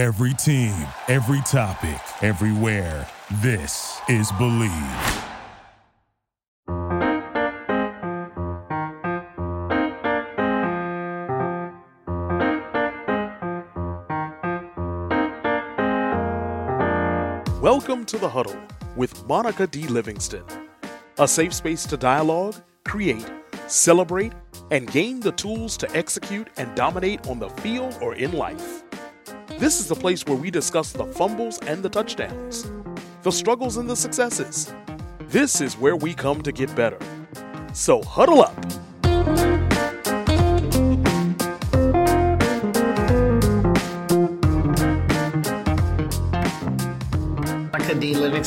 Every team, every topic, everywhere. This is Believe. Welcome to the Huddle with Monica D. Livingston, a safe space to dialogue, create, celebrate, and gain the tools to execute and dominate on the field or in life. This is the place where we discuss the fumbles and the touchdowns, the struggles and the successes. This is where we come to get better. So huddle up.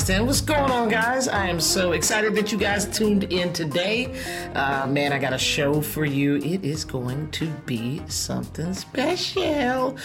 What's going on, guys? I am so excited that you guys tuned in today. Uh, man, I got a show for you. It is going to be something special.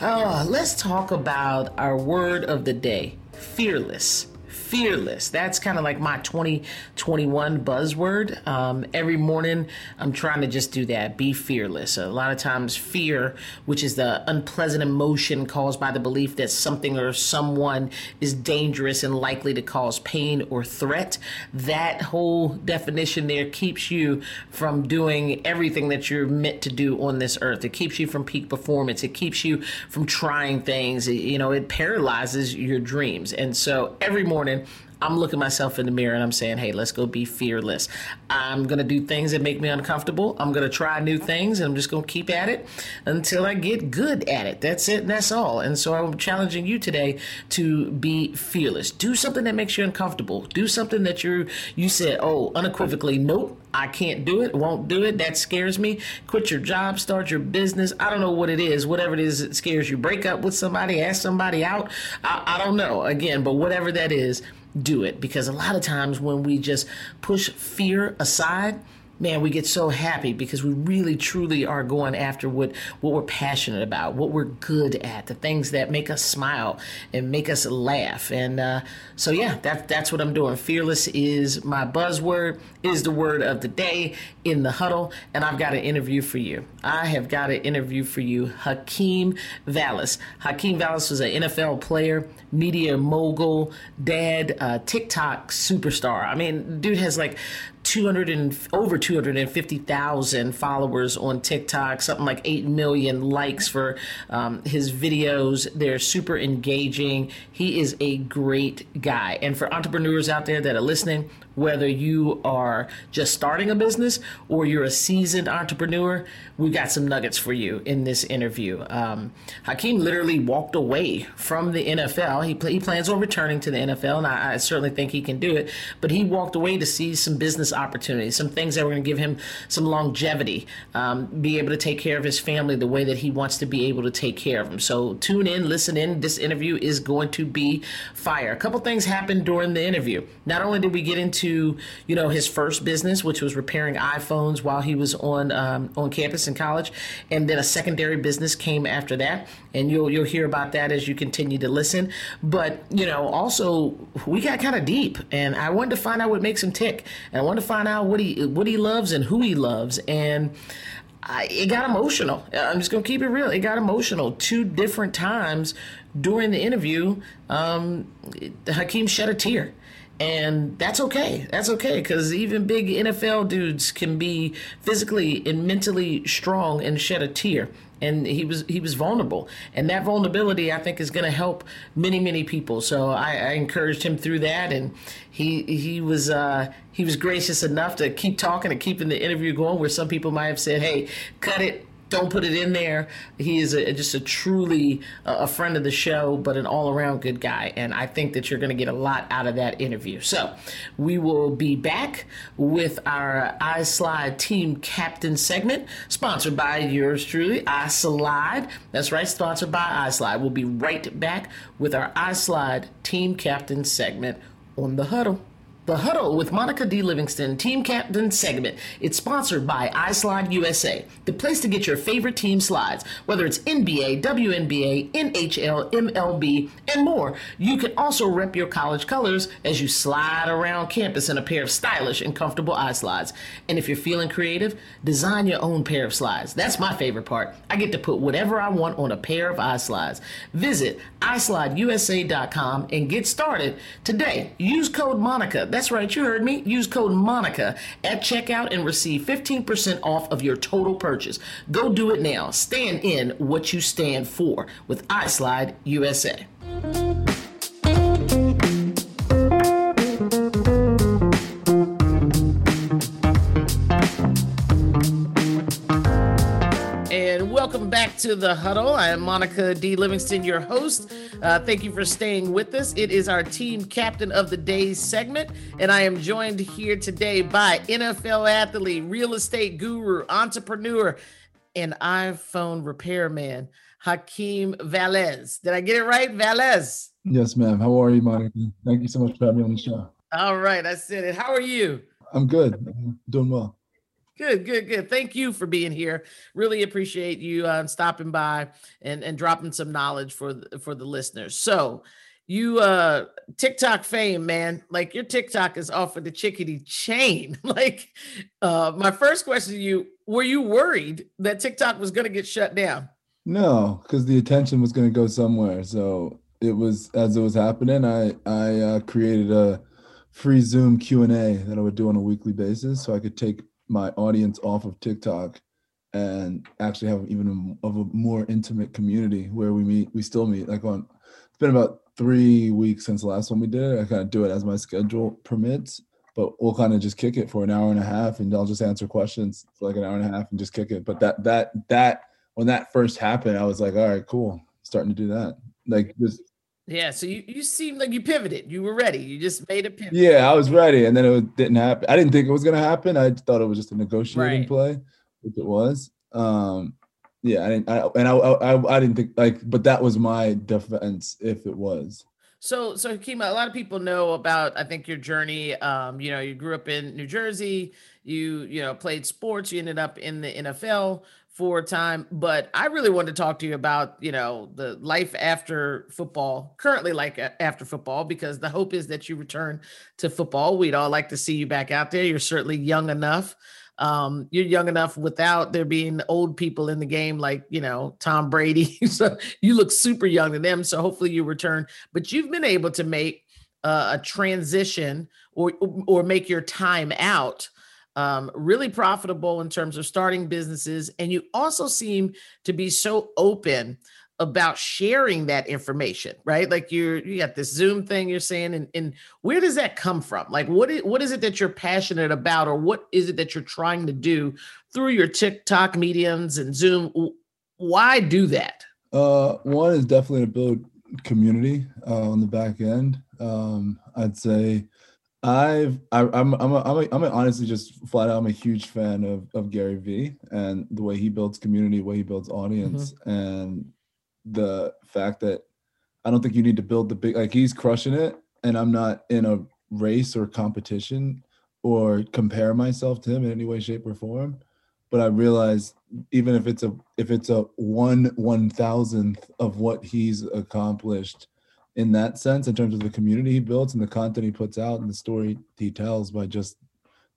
Uh, let's talk about our word of the day fearless fearless. That's kind of like my 2021 buzzword. Um, every morning, I'm trying to just do that be fearless. A lot of times, fear, which is the unpleasant emotion caused by the belief that something or someone is dangerous and likely to cause pain or threat, that whole definition there keeps you from doing everything that you're meant to do on this earth. It keeps you from peak performance, it keeps you from trying things. You know, it paralyzes your dreams. And so every morning, I'm looking myself in the mirror and I'm saying, hey, let's go be fearless. I'm going to do things that make me uncomfortable. I'm going to try new things and I'm just going to keep at it until I get good at it. That's it. That's all. And so I'm challenging you today to be fearless. Do something that makes you uncomfortable. Do something that you you said, oh, unequivocally, nope, I can't do it, won't do it. That scares me. Quit your job, start your business. I don't know what it is. Whatever it is that scares you. Break up with somebody, ask somebody out. I, I don't know. Again, but whatever that is, do it. Because a lot of times when we just push fear aside man, we get so happy because we really truly are going after what what we're passionate about, what we're good at, the things that make us smile and make us laugh. And uh, so, yeah, that that's what I'm doing. Fearless is my buzzword, is the word of the day in the huddle, and I've got an interview for you. I have got an interview for you, Hakeem Valles. Hakeem Valles was an NFL player, media mogul, dad, uh, TikTok superstar. I mean, dude has like 200 and over 250,000 followers on TikTok, something like 8 million likes for um, his videos. They're super engaging. He is a great guy. And for entrepreneurs out there that are listening, whether you are just starting a business or you're a seasoned entrepreneur, we got some nuggets for you in this interview. Um, Hakeem literally walked away from the NFL. He, he plans on returning to the NFL, and I, I, certainly think he can do it. But he walked away to see some business opportunities, some things that were going to give him some longevity, um, be able to take care of his family the way that he wants to be able to take care of them. So tune in, listen in. This interview is going to be fire. A couple things happened during the interview. Not only did we get into you know his first business, which was repairing iPhones while he was on um, on campus in college, and then a secondary business came after that, and you'll you'll hear about that as you continue to listen. But you know, also we got kind of deep, and I wanted to find out what makes him tick, and I wanted to find out what he what he loves and who he loves, and. I, it got emotional. I'm just gonna keep it real. It got emotional two different times during the interview. Um, Hakeem shed a tear, and that's okay. That's okay because even big NFL dudes can be physically and mentally strong and shed a tear. And he was he was vulnerable, and that vulnerability I think is going to help many many people. So I, I, encouraged him through that, and he he was uh, he was gracious enough to keep talking and keeping the interview going. Where some people might have said, "Hey, cut it, don't put it in there. He is a, just a truly uh, a friend of the show, but an all around good guy. And I think that you're going to get a lot out of that interview. So we will be back with our iSlide Team Captain segment, sponsored by yours truly, iSlide. That's right, sponsored by iSlide. We'll be right back with our iSlide Team Captain segment on the huddle. The Huddle with Monica D. Livingston, team captain segment. It's sponsored by iSlide USA, the place to get your favorite team slides, whether it's NBA, WNBA, NHL, MLB, and more. You can also rep your college colors as you slide around campus in a pair of stylish and comfortable iSlides. And if you're feeling creative, design your own pair of slides. That's my favorite part. I get to put whatever I want on a pair of iSlides. Visit iSlideUSA.com and get started today. Use code Monica that's right, you heard me. Use code MONICA at checkout and receive 15% off of your total purchase. Go do it now. Stand in what you stand for with iSlide USA. To the huddle. I am Monica D. Livingston, your host. Uh, thank you for staying with us. It is our team captain of the day segment, and I am joined here today by NFL athlete, real estate guru, entrepreneur, and iPhone repairman, Hakeem Valles. Did I get it right, Valles? Yes, ma'am. How are you, Monica? Thank you so much for having me on the show. All right, I said it. How are you? I'm good. I'm doing well. Good, good, good. Thank you for being here. Really appreciate you uh, stopping by and and dropping some knowledge for the, for the listeners. So, you uh TikTok fame, man. Like your TikTok is off of the chickadee chain. like uh my first question to you, were you worried that TikTok was going to get shut down? No, cuz the attention was going to go somewhere. So, it was as it was happening, I I uh, created a free Zoom Q&A that I would do on a weekly basis so I could take my audience off of TikTok and actually have even a, of a more intimate community where we meet. We still meet. Like on, it's been about three weeks since the last one we did. I kind of do it as my schedule permits, but we'll kind of just kick it for an hour and a half, and I'll just answer questions for like an hour and a half and just kick it. But that that that when that first happened, I was like, all right, cool, starting to do that. Like this yeah, so you, you seemed like you pivoted. You were ready. You just made a pivot. Yeah, I was ready, and then it didn't happen. I didn't think it was gonna happen. I thought it was just a negotiating right. play, which it was. Um, yeah, I didn't. I, and I, I, I didn't think like, but that was my defense if it was. So, so Kima, a lot of people know about, I think, your journey. Um, you know, you grew up in New Jersey. You, you know, played sports. You ended up in the NFL for time, but I really wanted to talk to you about, you know, the life after football, currently like after football, because the hope is that you return to football. We'd all like to see you back out there. You're certainly young enough. Um, you're young enough without there being old people in the game like, you know, Tom Brady. so you look super young to them. So hopefully you return, but you've been able to make uh, a transition or or make your time out um, really profitable in terms of starting businesses. And you also seem to be so open about sharing that information, right? Like you're you got this Zoom thing you're saying, and, and where does that come from? Like what is what is it that you're passionate about, or what is it that you're trying to do through your TikTok mediums and Zoom? Why do that? Uh, one is definitely to build community uh, on the back end. Um, I'd say I've I, I'm I'm a, I'm, a, I'm a, honestly just flat out I'm a huge fan of of Gary Vee and the way he builds community, the way he builds audience, mm-hmm. and the fact that I don't think you need to build the big like he's crushing it, and I'm not in a race or competition or compare myself to him in any way, shape, or form. But I realize even if it's a if it's a one one thousandth of what he's accomplished in that sense in terms of the community he builds and the content he puts out and the story he tells by just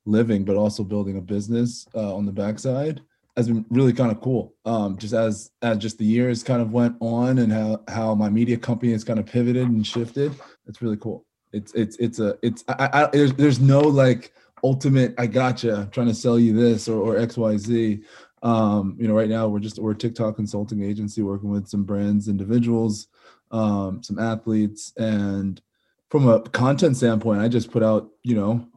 living but also building a business uh, on the backside has been really kind of cool. Um, just as as just the years kind of went on and how how my media company has kind of pivoted and shifted it's really cool. It's it's it's a it's I, I there's, there's no like ultimate i gotcha trying to sell you this or, or xyz um, you know right now we're just we're a tiktok consulting agency working with some brands individuals um, some athletes, and from a content standpoint, I just put out, you know,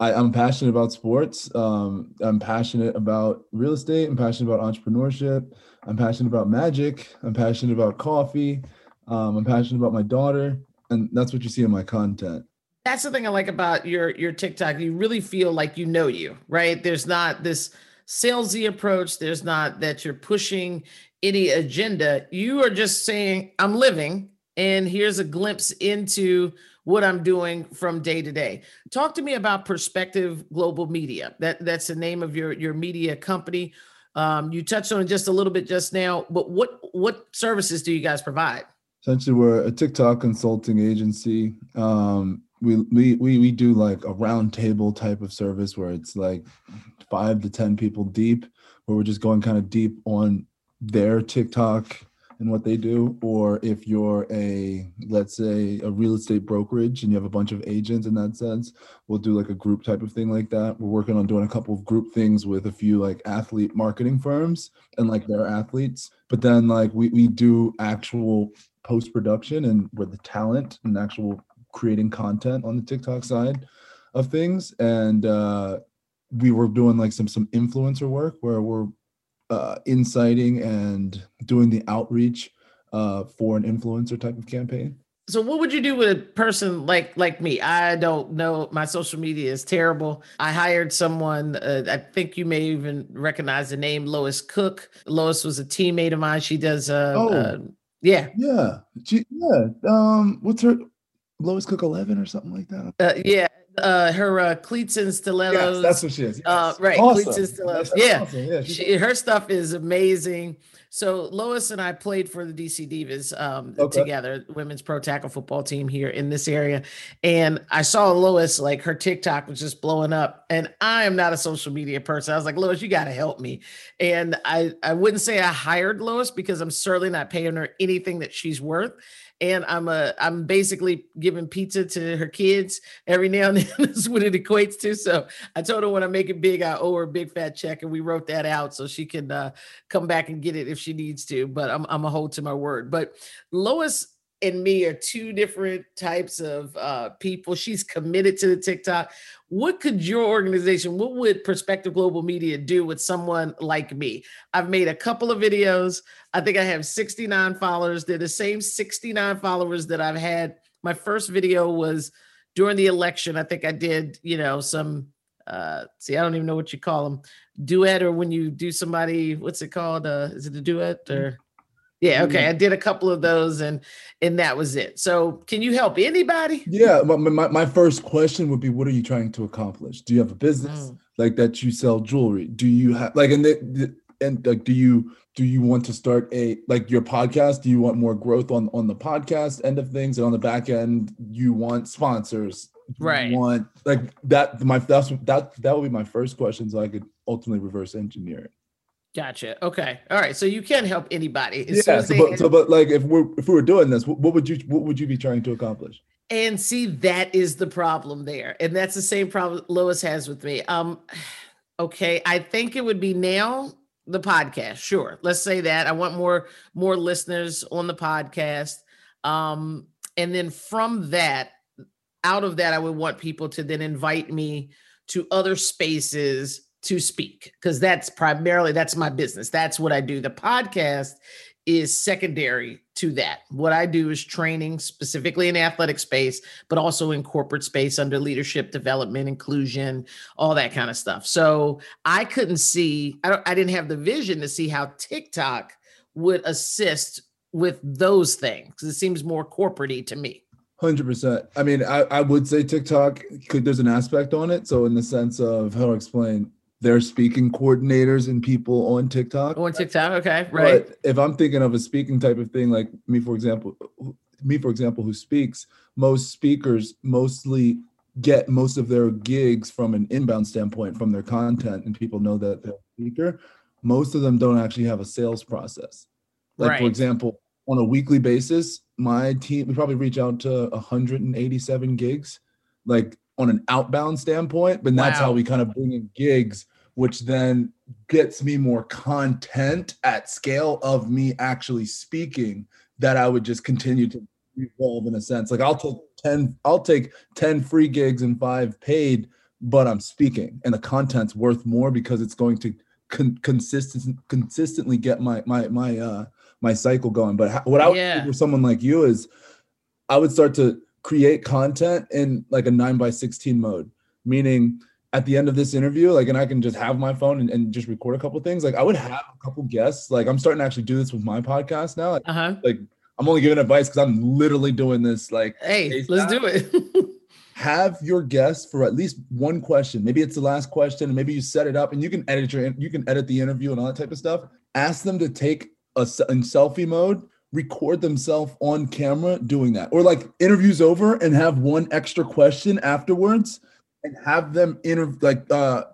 I, am passionate about sports. Um, I'm passionate about real estate. I'm passionate about entrepreneurship. I'm passionate about magic. I'm passionate about coffee. Um, I'm passionate about my daughter, and that's what you see in my content. That's the thing I like about your your TikTok. You really feel like you know you, right? There's not this salesy approach. There's not that you're pushing any agenda. You are just saying, I'm living, and here's a glimpse into what I'm doing from day to day. Talk to me about Perspective Global Media. That that's the name of your your media company. Um, you touched on it just a little bit just now, but what what services do you guys provide? Essentially, we're a TikTok consulting agency. Um, we, we we do like a roundtable type of service where it's like five to ten people deep, where we're just going kind of deep on their TikTok and what they do, or if you're a let's say a real estate brokerage and you have a bunch of agents in that sense, we'll do like a group type of thing like that. We're working on doing a couple of group things with a few like athlete marketing firms and like their athletes. But then like we we do actual post production and with the talent and actual creating content on the TikTok side of things. And uh we were doing like some some influencer work where we're uh, inciting and doing the outreach uh, for an influencer type of campaign. So what would you do with a person like like me? I don't know. My social media is terrible. I hired someone. Uh, I think you may even recognize the name Lois Cook. Lois was a teammate of mine. She does. Uh, Oh. uh yeah, Yeah, She, yeah. Um, what's her Lois Cook Eleven or something like that? uh, yeah. Uh, her uh, cleats and stilettos. Yes, that's what she is. Uh, right, Awesome. cleats and stilettos. That's Yeah. awesome. yeah. she, her stuff is amazing. So Lois and I played for the DC Divas um, Okay. together, women's pro tackle football team here in this area. And I saw Lois like her TikTok was just blowing up, and I am not a social media person. I was like, Lois, you got to help me. And I I wouldn't say I hired Lois because I'm certainly not paying her anything that she's worth. And I'm a I'm basically giving pizza to her kids every now and then. That's what it equates to. So I told her when I make it big, I owe her a big fat check, and we wrote that out so she can uh, come back and get it if she needs to. But I'm I'm a hold to my word. But Lois and me are two different types of uh, people. She's committed to the TikTok. What could your organization, what would Perspective Global Media do with someone like me? I've made a couple of videos. I think I have 69 followers. They're the same 69 followers that I've had. My first video was during the election. I think I did, you know, some uh see, I don't even know what you call them. Duet or when you do somebody, what's it called? Uh is it a duet or yeah, okay. I did a couple of those and and that was it. So can you help anybody? Yeah, my, my, my first question would be, what are you trying to accomplish? Do you have a business Mm. like that you sell jewelry? Do you have like and the, and like do you do you want to start a like your podcast? Do you want more growth on on the podcast end of things and on the back end you want sponsors? You Right. want like that my that's that that would be my first question so I could ultimately reverse engineer it. Gotcha. Okay. All right. So you can't help anybody. As Yeah, so but, so but like if we're if we were doing this, what, what would you what would you be trying to accomplish? And see, that is the problem there. And that's the same problem Lois has with me. Um, okay, I think it would be now the podcast. Sure. Let's say that. I want more more listeners on the podcast. Um, and then from that, out of that, I would want people to then invite me to other spaces to speak because that's primarily that's my business. That's what I do. The podcast is secondary to that. What I do is training specifically in athletic space, but also in corporate space under leadership development, inclusion, all that kind of stuff. So I couldn't see, I, don't, I didn't have the vision to see how TikTok would assist with those things it seems more corporate to me. Hundred percent. I mean, I, I would say TikTok could there's an aspect on it. So in the sense of how to explain, they're speaking coordinators and people on TikTok. On TikTok, okay, right? But if I'm thinking of a speaking type of thing, like me, for example, me, for example, who speaks, most speakers mostly get most of their gigs from an inbound standpoint from their content, and people know that they're a speaker. Most of them don't actually have a sales process. Like, Right. for example, on a weekly basis, my team, we probably reach out to 187 gigs, like on an outbound standpoint, but that's how we kind of bring in gigs, which then gets me more content at scale of me actually speaking that I would just continue to evolve in a sense. Like I'll take 10, I'll take 10 free gigs and five paid, but I'm speaking and the content's worth more because it's going to con- consistent consistently get my my my uh my cycle going. But how, what I would Yeah. do for someone like you is I would start to create content in like a nine by 16 mode, meaning at the end of this interview, like, and I can just have my phone and, and just record a couple things. Like, I would have a couple guests. Like, I'm starting to actually do this with my podcast now. Like, Uh huh. like I'm only giving advice because I'm literally doing this. Like, hey, let's do it. have your guests for at least one question. Maybe it's the last question, and maybe you set it up, and you can edit your you can edit the interview and all that type of stuff. Ask them to take a in selfie mode, record themselves on camera doing that, or like interviews over and have one extra question afterwards, and have them inter like uh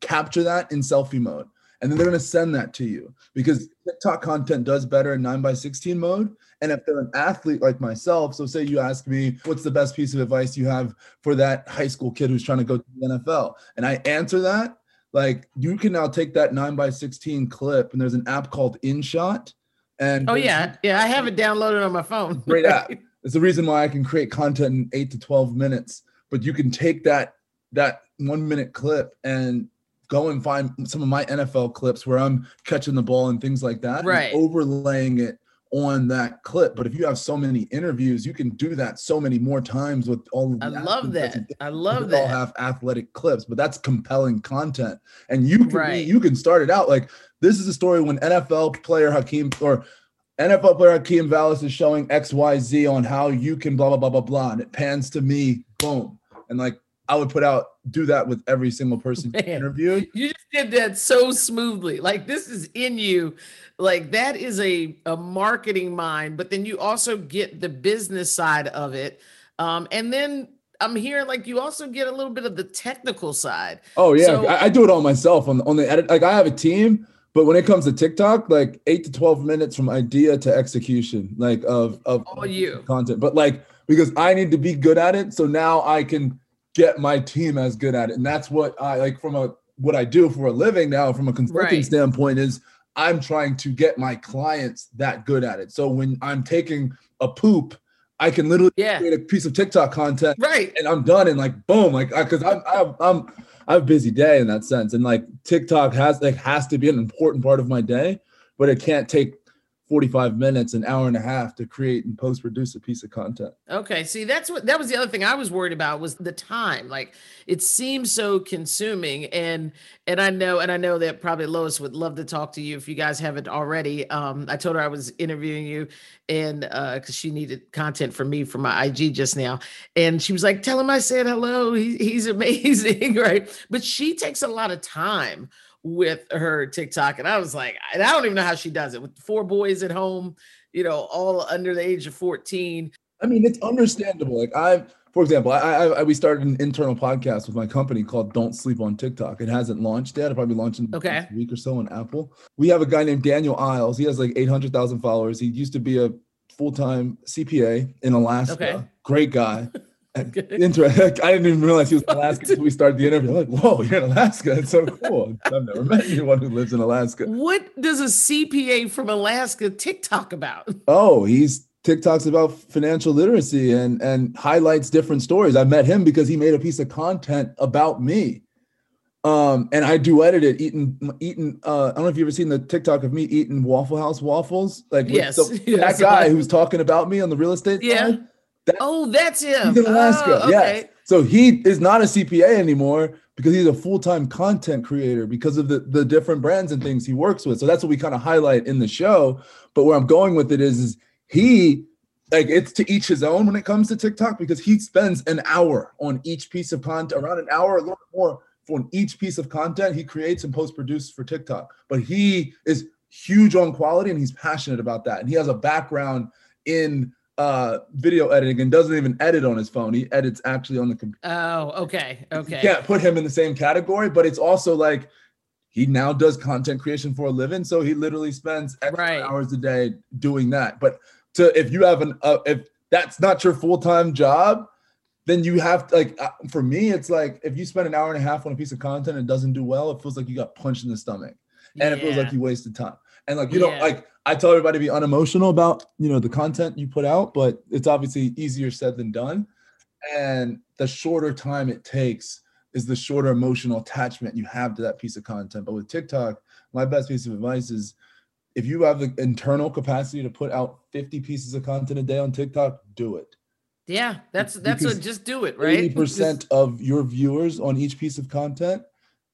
capture that in selfie mode and then they're going to send that to you because TikTok content does better in 9 by 16 mode. And if they're an athlete like myself, so say you ask me, what's the best piece of advice you have for that high school kid who's trying to go to the NFL? And I answer that, like you can now take that 9 by 16 clip, and there's an app called InShot. And oh, yeah. Yeah. I have it downloaded on my phone. Great app. It's the reason why I can create content in eight to 12 minutes. But you can take that that one minute clip and go and find some of my NFL clips where I'm catching the ball and things like that, right? overlaying it on that clip. But if you have so many interviews, you can do that so many more times with all. I love that. I love that. All have athletic clips, but that's compelling content, and you can right. you can start it out like this is a story when NFL player Hakeem or NFL player Hakeem Valles is showing X Y Z on how you can blah blah blah blah blah, and it pans to me, boom, and like I would put out do that with every single person Man, interviewed. You just did that so smoothly. Like this is in you. Like that is a a marketing mind, but then you also get the business side of it. Um, and then I'm hearing like you also get a little bit of the technical side. Oh yeah, so, I, I, do it all myself on on the edit. Like I have a team, but when it comes to TikTok, like eight to twelve minutes from idea to execution, like of of all you content. But like because I need to be good at it, so now I can get my team as good at it. And that's what I like from a what I do for a living now from a consulting right. standpoint is I'm trying to get my clients that good at it. So when I'm taking a poop, I can literally yeah. create a piece of TikTok content, right? And I'm done, and like boom, like because I'm I'm I'm I have a busy day in that sense, and like TikTok has like has to be an important part of my day, but it can't take 45 minutes, an hour and a half to create and post produce a piece of content. Okay. See, that's what that was the other thing I was worried about was the time. Like it seems so consuming. And and I know, and I know that probably Lois would love to talk to you if you guys haven't already. Um, I told her I was interviewing you and uh because she needed content from me for my IG just now. And she was like, tell him I said hello. He, he's amazing, right? But she takes a lot of time with her TikTok. And I was like, and I don't even know how she does it with four boys at home, you know, all under the age of 14. I mean, it's understandable. Like I, for example, I, I, I, we started an internal podcast with my company called Don't Sleep on TikTok. It hasn't launched yet. It'll probably launch in okay. a week or so on Apple. We have a guy named Daniel Isles. He has like 800,000 followers. He used to be a full-time CPA in Alaska. Okay. Great guy. Interesting. I didn't even realize he was in Alaska until we started the interview. I'm like, whoa, you're in Alaska. That's so cool. I've never met anyone who lives in Alaska. What does a CPA from Alaska TikTok about? Oh, he's TikToks about financial literacy and and highlights different stories. I met him because he made a piece of content about me. Um, and I duetted it eating eating uh I don't know if you've ever seen the TikTok of me eating Waffle House waffles. Like yes, the, yes. that guy who's talking about me on the real estate yeah. side that, oh, that's him. He's in Alaska. Oh, okay. Yes. So he is not a CPA anymore because he's a full-time content creator because of the, the different brands and things he works with. So that's what we kind of highlight in the show. But where I'm going with it is, is he like it's to each his own when it comes to TikTok because he spends an hour on each piece of content, around an hour, a little more on each piece of content he creates and post produces for TikTok. But he is huge on quality and he's passionate about that. And he has a background in uh video editing and doesn't even edit on his phone. He edits actually on the computer. Oh, okay. Okay. You can't put him in the same category, but it's also like he now does content creation for a living. So he literally spends right. hours a day doing that. But to if you have an uh, if that's not your full-time job, then you have to, like uh, for me, it's like if you spend an hour and a half on a piece of content and it doesn't do well, it feels like you got punched in the stomach. And yeah. it feels like you wasted time. And like you yeah. know, like I tell everybody to be unemotional about you know the content you put out, but it's obviously easier said than done. And the shorter time it takes is the shorter emotional attachment you have to that piece of content. But with TikTok, my best piece of advice is if you have the internal capacity to put out 50 pieces of content a day on TikTok, do it. Yeah, that's that's what just do it, right? 80% of your viewers on each piece of content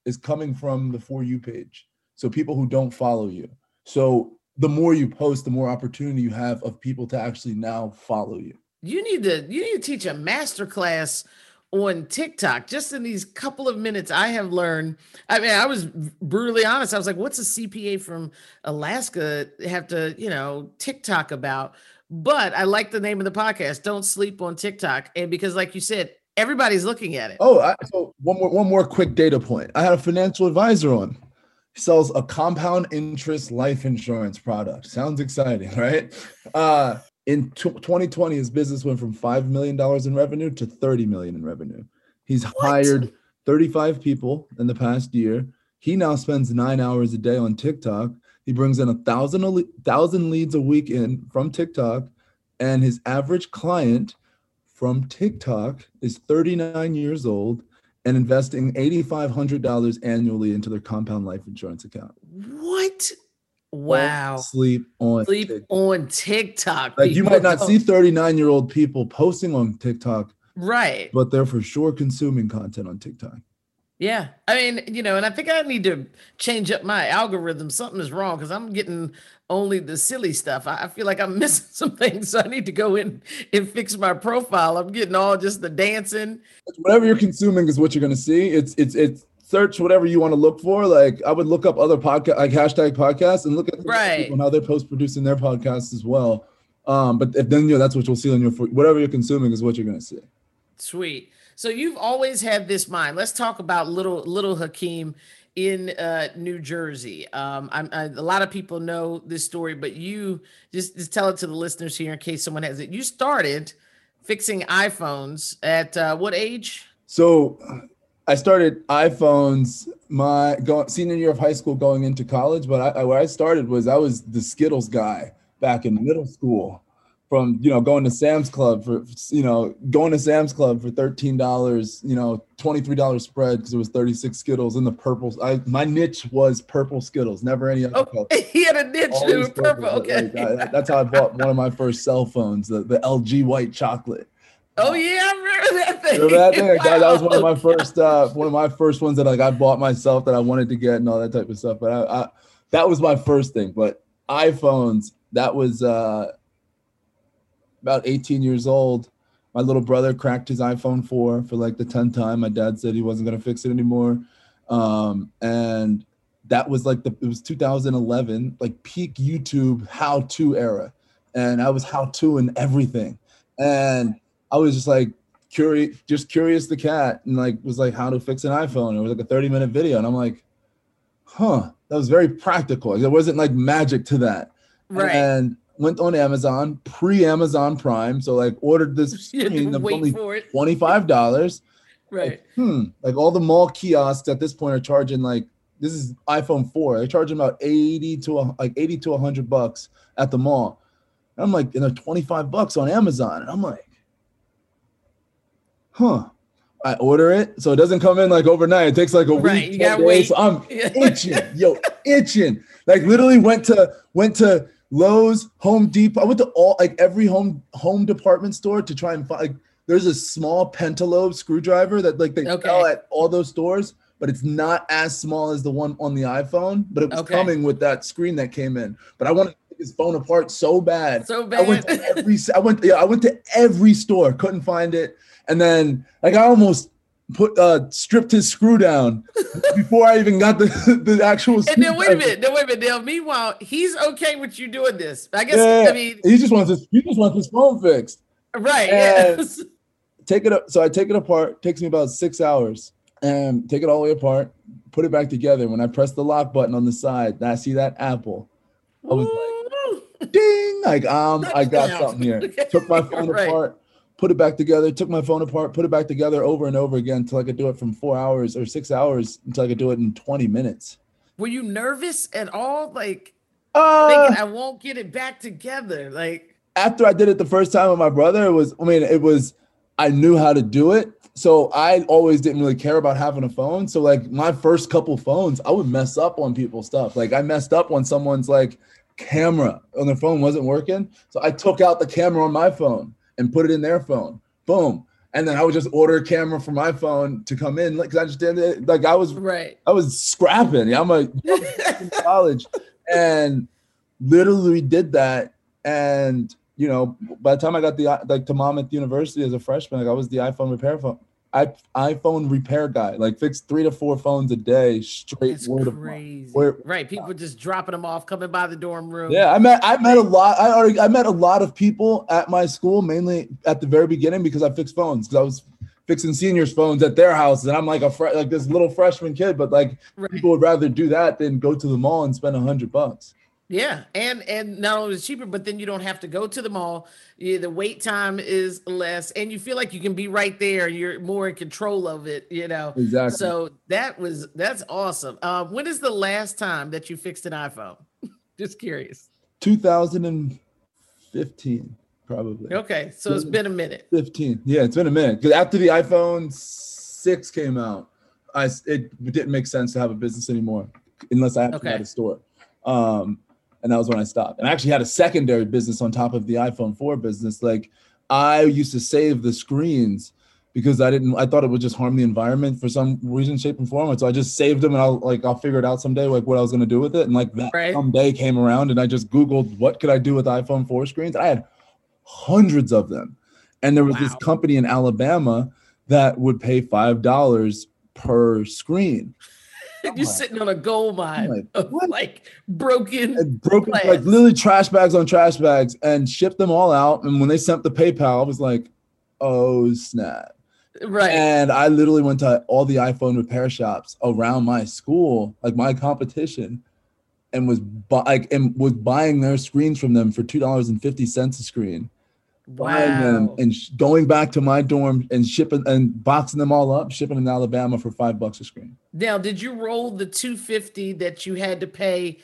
is coming from the for you page. So people who don't follow you. So the more you post, the more opportunity you have of people to actually now follow you. You need to you need to teach a master class on TikTok. Just in these couple of minutes, I have learned. I mean, I was brutally honest. I was like, "What's a CPA from Alaska have to, you know, TikTok about?" But I like the name of the podcast. Don't sleep on TikTok, and because, like you said, everybody's looking at it. Oh, I, so one more one more quick data point. I had a financial advisor on. Sells a compound interest life insurance product. Sounds exciting, right? Uh, in t- 2020 his business went from $5 million in revenue to 30 million in revenue he's what? hired 35 people in the past year he now spends nine hours a day on tiktok he brings in a thousand, a thousand leads a week in from tiktok and his average client from tiktok is 39 years old and investing $8500 annually into their compound life insurance account what Wow. Sleep on sleep TikTok. on TikTok. Like you might not see 39 year old people posting on TikTok. Right. But they're for sure consuming content on TikTok. Yeah. I mean, you know, and I think I need to change up my algorithm. Something is wrong because I'm getting only the silly stuff. I, I, feel like I'm missing some things. So I need to go in and fix my profile. I'm getting all just the dancing. Whatever you're consuming is what you're gonna see. It's it's it's search whatever you want to look for. Like I would look up other podcast, like hashtag podcasts, and look at right and how they're post producing their podcasts as well. Um, but if then you know that's what you'll see on your whatever you're consuming is what you're gonna see. Sweet. So you've always had this mind. Let's talk about little little Hakeem in uh, New Jersey. Um, I'm, I, a lot of people know this story, but you just, just tell it to the listeners here in case someone has it. You started fixing iPhones at uh, what age? So I started iPhones my go, senior year of high school going into college, but I, I, where I started was I was the Skittles guy back in middle school from you know going to Sam's Club for you know going to Sam's Club for thirteen dollars, you know twenty three dollars spread because it was thirty six Skittles in the purple. I my niche was purple Skittles, never any other oh, color. He had a niche in purple. Okay, like, I, that's how I bought one of my first cell phones, the the LG white chocolate. Oh yeah, I remember that thing. Remember that thing? Wow. That was one of my first, uh, one of my first ones that like I bought myself that I wanted to get and all that type of stuff. But I, I that was my first thing. But iPhones, that was uh, about 18 years old. My little brother cracked his iPhone 4 for like the 10th time. My dad said he wasn't gonna fix it anymore, um, and that was like the it was 2011, like peak YouTube how-to era, and I was how-to in everything, and I was just like curious, just curious the cat, and like was like how to fix an iPhone. It was like a 30 minute video, and I'm like, huh, that was very practical. There wasn't like magic to that. Right. And went on Amazon, pre Amazon Prime. So like ordered this screen of only $25. right. Like, hmm. Like all the mall kiosks at this point are charging like this is iPhone 4. They're charging about 80 to a, like 80 to 100 bucks at the mall. And I'm like, and they're 25 bucks on Amazon. And I'm like, huh. I order it, so it doesn't come in like overnight. It takes like a right, week. You gotta wait. So I'm itching, yo, itching. Like literally went to went to Lowe's, Home Depot. I went to all like every home home department store to try and find. Like, there's a small pentalobe screwdriver that like they okay. sell at all those stores, but it's not as small as the one on the iPhone. But it was okay. coming with that screen that came in. But I want to take his phone apart so bad. So bad. I went to every. I went. Yeah, I went to every store. Couldn't find it. And then like I almost put uh stripped his screw down before I even got the the actual. And then wait a minute, then wait a minute. Now, meanwhile, he's okay with you doing this. I guess yeah, I mean he just wants his he just wants his phone fixed. Right. Yes. Take it up. So I take it apart. Takes me about six hours. And take it all the way apart. Put it back together. When I press the lock button on the side, I see that apple. I was like, ding! Like um, I got something here. Took my phone right. apart put it back together, took my phone apart, put it back together over and over again until I could do it from four hours or six hours until I could do it in 20 minutes. Were you nervous at all? Like, uh, thinking I won't get it back together. Like, after I did it the first time with my brother, it was, I mean, it was, I knew how to do it. So I always didn't really care about having a phone. So, like, my first couple phones, I would mess up on people's stuff. Like, I messed up on someone's like camera on their phone wasn't working. So I took out the camera on my phone and put it in their phone. Boom. And then I would just order a camera for my phone to come in, like, cause I just didn't like I was right. I was scrapping. I'm a college, and literally did that. And you know, by the time I got the like to mom Monmouth University as a freshman, like I was the iPhone repair phone. I, iPhone repair guy, like fix three to four phones a day straight That's word crazy. of word. right. People just dropping them off, coming by the dorm room. Yeah, I met I met a lot. I already I met a lot of people at my school, mainly at the very beginning because I fixed phones because I was fixing seniors' phones at their houses, and I'm like a fre- like this little freshman kid, but like Right. people would rather do that than go to the mall and spend a hundred bucks. Yeah, and and not only is it cheaper, but then you don't have to go to the mall. Yeah, the wait time is less, and you feel like you can be right there. You're more in control of it, you know. Exactly. So that was that's awesome. Um, when is the last time that you fixed an iPhone? Just curious. 2015, probably. Okay, so it's been a minute. 15. Yeah, it's been a minute. Because after the iPhone 6 came out, I it didn't make sense to have a business anymore unless I actually had Okay. a store. Um, and that was when I stopped. And I actually had a secondary business on top of the iPhone 4 business. Like I used to save the screens because I didn't I thought it would just harm the environment for some reason, shape, and form. And so I just saved them and I'll like I'll figure it out someday, like what I was gonna do with it. And like that Right. someday came around and I just Googled what could I do with iPhone 4 screens. I had hundreds of them. And there was this company in Alabama that would pay five dollars per screen. You're sitting on a gold mine like, of what? like broken. And broken like literally trash bags on trash bags and shipped them all out. And when they sent the PayPal, I was like, oh snap. Right. And I literally went to all the iPhone repair shops around my school, like my competition, and was bu- like and was buying their screens from them for two dollars and fifty cents a screen. Buying them Wow. and sh- going back to my dorm and shipping and boxing them all up, shipping them to Alabama for five bucks a screen. Now, did you roll the 250 that you had to pay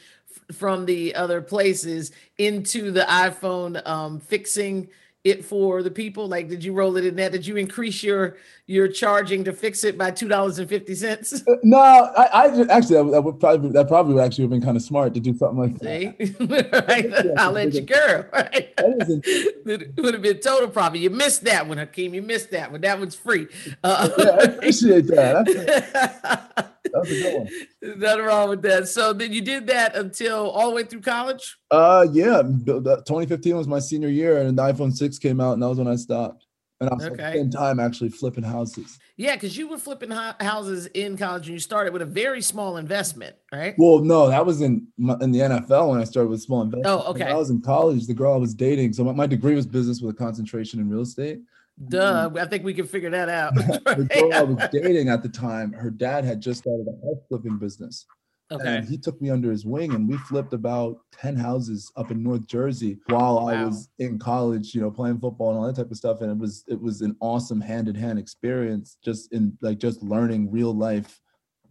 f- from the other places into the iPhone um, fixing it for the people? Like, did you roll it in that? Did you increase your your charging to fix it by two dollars and fifty cents? Uh, No, I, I actually that would, probably that probably would actually have been kind of smart to do something like that. Right? I'll let you go. Right? That would have been total profit. You missed that one, Hakeem. You missed that one. That one's free. Uh, Yeah, I appreciate that. That's, that was a good one. Nothing wrong with that. So then you did that until all the way through college. Uh, yeah, 2015 was my senior year, and the iPhone 6 came out, and that was when I stopped. And I was at the Okay. same time actually flipping houses. Yeah, because you were flipping hou- houses in college and you started with a very small investment, right? Well, no, that was in my, in the NFL when I started with small investments. Oh, When okay. I was in college. The girl I was dating. So my, my degree was business with a concentration in real estate. Duh. Mm. I think we can figure that out. the girl I was dating at the time, her dad had just started a house flipping business. Okay. And he took me under his wing and we flipped about 10 houses up in North Jersey while I was in college, you know, playing football and all that type of stuff. And it was it was an awesome hand-in-hand experience just in like just learning real life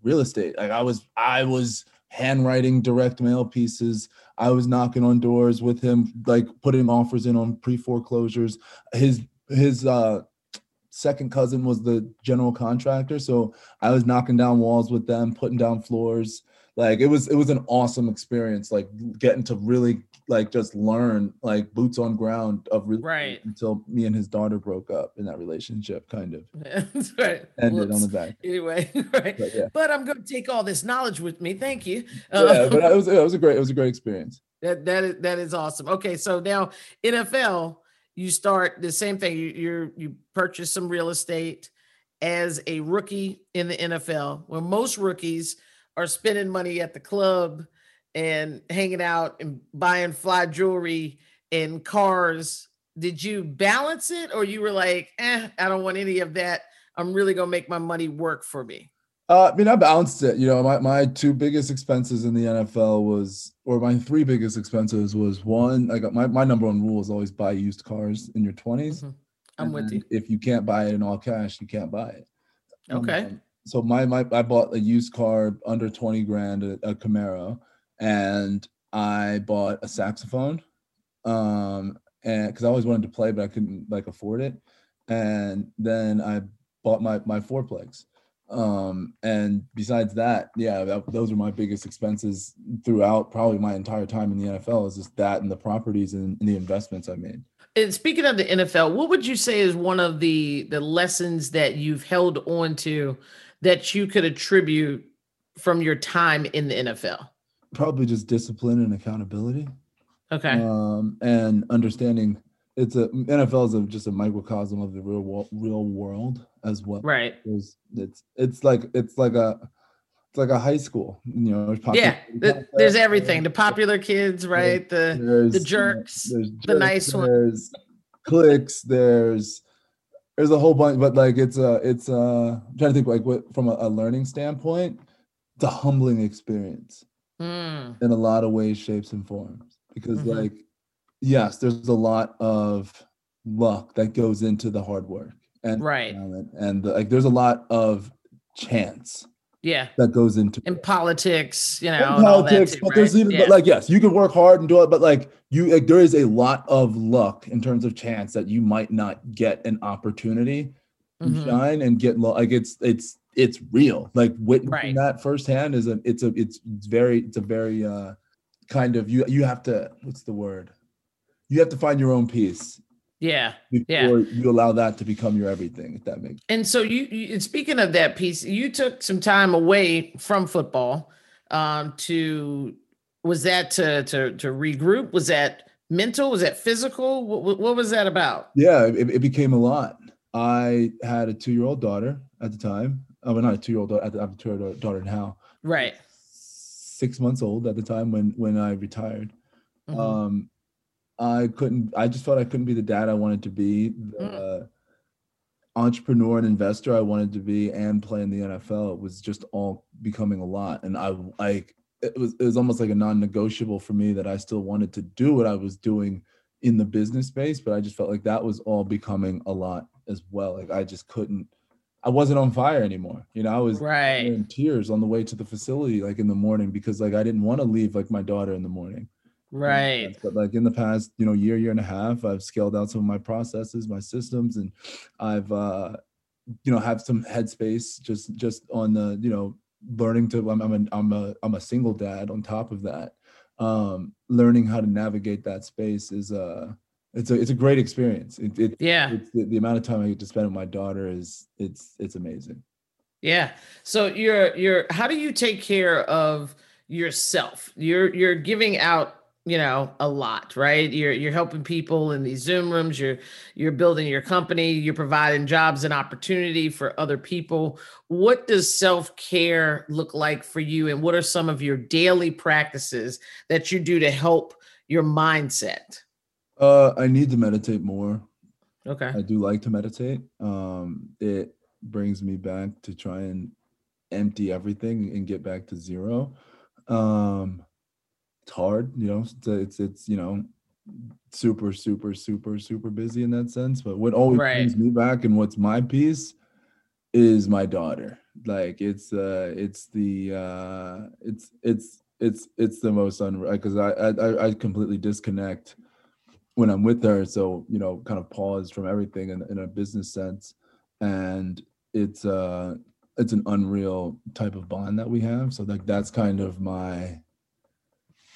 real estate. Like I was I was handwriting direct mail pieces. I was knocking on doors with him, like putting offers in on pre-foreclosures. His his uh second cousin was the general contractor. So I was knocking down walls with them, putting down floors. Like it was it was an awesome experience, like getting to really like just learn like boots on ground of real estate Right. until me and his daughter broke up in that relationship kind of That's right. ended on the back. Anyway, right. But yeah. But I'm going to take all this knowledge with me. Thank you. yeah, Uh, but it was it was a great it was a great experience. That that is that is awesome. Okay, so now NFL, you start the same thing. You you're, you purchase some real estate as a rookie in the NFL, where most rookies are spending money at the club and hanging out and buying fly jewelry and cars. Did you balance it, or you were like, eh, I don't want any of that. I'm really gonna make my money work for me. Uh, I mean, I balanced it. You know, my, my two biggest expenses in the NFL was, or my three biggest expenses was one. I got my, my number one rule is always buy used cars in your 20s. Mhm. I'm with you. If you can't buy it in all cash, you can't buy it. Okay. Um, so my my I bought a used car under 20 grand, a, a Camaro, and I bought a saxophone. Um, and because I always wanted to play, but I couldn't like afford it. And then I bought my my fourplex. Um, and besides that, yeah, that, those are my biggest expenses throughout probably my entire time in the NFL is just that and the properties and, and the investments I made. And speaking of the NFL, what would you say is one of the the lessons that you've held on to that you could attribute from your time in the NFL? Probably just discipline and accountability. Okay. Um, and understanding it's a NFL is a, just a microcosm of the real world, real world as well. Right. There's, it's it's like it's like a it's like a high school. You know, Yeah. popular- th- There's everything. The popular kids, right? The there's the you know, jerks, the jerks, nice ones. There's clicks. There's there's a whole bunch, but like it's a it's a I'm trying to think like what from a, a learning standpoint, it's a humbling experience Mm, in a lot of ways, shapes, and forms. Because Mhm. like, yes, there's a lot of luck that goes into the hard work and Right. and like there's a lot of chance yeah. that goes into In politics, you know, in and all that politics, too, but there's even Yeah. but like yes, you can work hard and do it, but like you like there is a lot of luck in terms of chance that you might not get an opportunity to Mhm. shine and get like it's it's it's real. Like witnessing Right. that firsthand is a it's a it's it's very it's a very uh kind of you you have to what's the word? You have to find your own peace Yeah. Yeah. you allow that to become your everything. If that makes And so you, you speaking of that peace, you took some time away from football um, to was that to to to regroup? Was that mental? Was that physical? What, what, was that about? yeah, it, it became a lot. I had a two year old daughter at the time. Oh, well, not a two year old daughter. I have a two year old daughter now. Right. Six months old at the time when when I retired. Mhm. Um, I couldn't. I just felt I couldn't be the dad I wanted to be, the mm. entrepreneur and investor I wanted to be, and play in the NFL. It was just all becoming a lot, and I like it was. It was almost like a non-negotiable for me that I still wanted to do what I was doing in the business space, but I just felt like that was all becoming a lot as well. Like I just couldn't. I wasn't on fire anymore. You know, I was right. in tears on the way to the facility, like in the morning, because like I didn't want to leave like my daughter in the morning. Right. But like in the past, you know, year, year and a half, I've scaled out some of my processes, my systems, and I've uh, you know, have some headspace just just on the, you know, learning to I'm I'm a I'm a I'm a single dad on top of that. Um, learning how to navigate that space is uh it's a it's a great experience. It, it Yeah. it's the, the amount of time I get to spend with my daughter is it's it's amazing. Yeah. So you're you're how do you take care of yourself? You're you're giving out, you know, a lot, right? You're you're helping people in these Zoom rooms, you're you're building your company, you're providing jobs and opportunity for other people. What does self-care look like for you and what are some of your daily practices that you do to help your mindset? Uh, I need to meditate more. Okay. I do like to meditate. Um, it brings me back to try and empty everything and get back to zero. Um, it's hard, you know. It's it's, it's you know super super super super busy in that sense. But what always Right. brings me back and what's my peace is my daughter. Like it's uh it's the uh it's it's it's it's the most unreal because I, I I completely disconnect when I'm with her. So, you know, kind of pause from everything in, in a business sense. And it's uh it's an unreal type of bond that we have. So like that's kind of my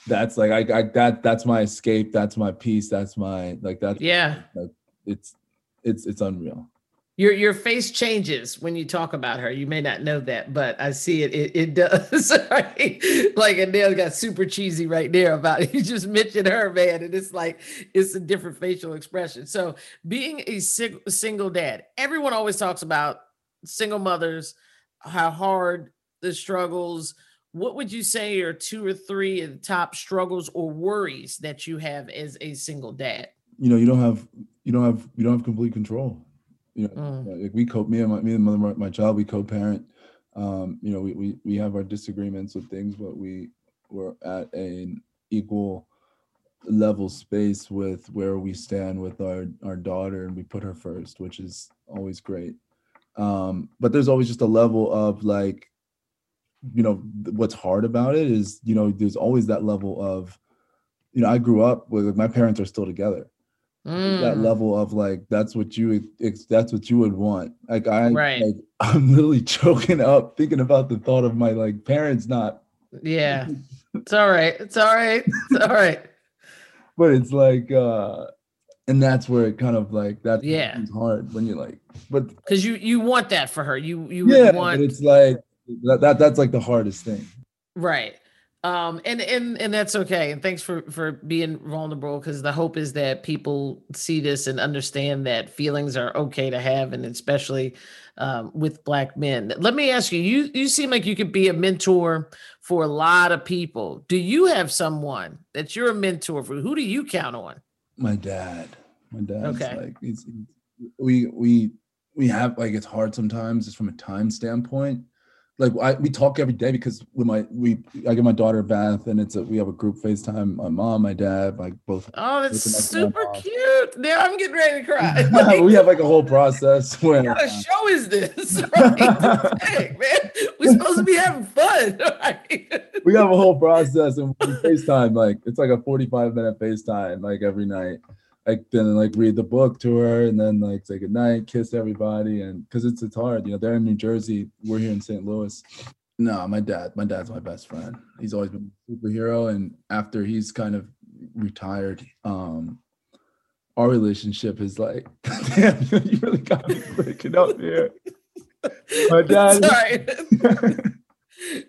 that's like I, I that that's my escape, that's my peace, that's my like that's Yeah. it's it's it's unreal. Your your face changes when you talk about her. You may not know that, but I see it. It, it does. right? Like Adele got super cheesy right there about it. You just mentioned her, man, and it's like it's a different facial expression. So being a sing- single dad, everyone always talks about single mothers, how hard the struggles. What would you say are two or three of the top struggles or worries that you have as a single dad? You know, you don't have you don't have you don't have complete control. You know, Mm. like we co me and my me and my, my, my child, we co-parent. Um, you know, we, we we have our disagreements with things, but we we're at an equal level space with where we stand with our our daughter and we put her first, which is always great. Um, but there's always just a level of like, you know, what's hard about it is, you know, there's always that level of, you know, I grew up with my parents are still together that Mm, level of like that's what you that's what you would want like i Right. like i'm literally choking up thinking about the thought of my like parents not Yeah, it's all right. It's all right. It's all right. but it's like uh and that's where it kind of like that's Yeah. it's hard when you're like but Because you you want that for her. You you yeah would but it's like that, that that's like the hardest thing right. Um, and and and that's okay. And thanks for for being vulnerable because the hope is that people see this and understand that feelings are okay to have, and especially um, with black men. Let me ask you: you you seem like you could be a mentor for a lot of people. Do you have someone that you're a mentor for? Who do you count on? My dad. My dad. Okay. Like we we we have like it's hard sometimes just from a time standpoint like I, we talk every day because with my we I give my daughter a bath and it's a we have a group FaceTime. My mom, my dad, like both. Oh, that's super cute. Now I'm getting ready to cry. we have like a whole process where. What kind of show is this? Right? hey, man, we're supposed to be having fun. Right? we have a whole process and we FaceTime like it's like a 45 minute FaceTime like every night like then like read the book to her and then like say goodnight, kiss everybody, and because it's it's hard, you know. They're in New Jersey, we're here in St. Louis. No, my dad, my dad's my best friend. He's always been a superhero, and after he's kind of retired, um, our relationship is like, damn, you really got me breaking up here. My dad. Sorry.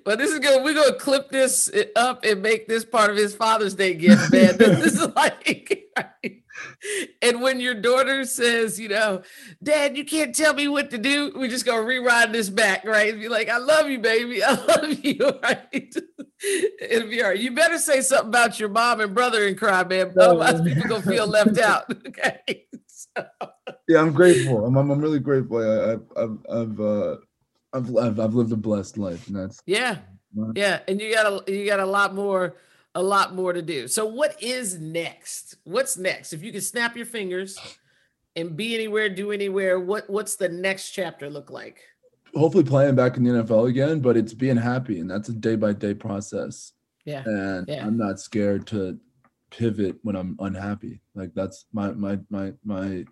But this is good. We're gonna clip this up and make this part of his Father's Day gift, man. this is like, and when your daughter says, you know, Dad, you can't tell me what to do, we just gonna rewind this back, right? And be like, I love you, baby. I love you, right? It'll be all right. You better say something about your mom and brother and cry, man. Otherwise, people gonna feel left out. Okay. So. Yeah, I'm grateful. I'm, I'm, I'm really grateful. I, have I've, I've, uh, I've, I've, I've lived a blessed life, and that's yeah, yeah. And you got a, you got a lot more a lot more to do. So what is next? What's next? If you could snap your fingers and be anywhere, do anywhere, what what's the next chapter look like? Hopefully playing back in the NFL again, but it's being happy and that's a day by day process. Yeah. And yeah. I'm not scared to pivot when I'm unhappy. Like that's my my my my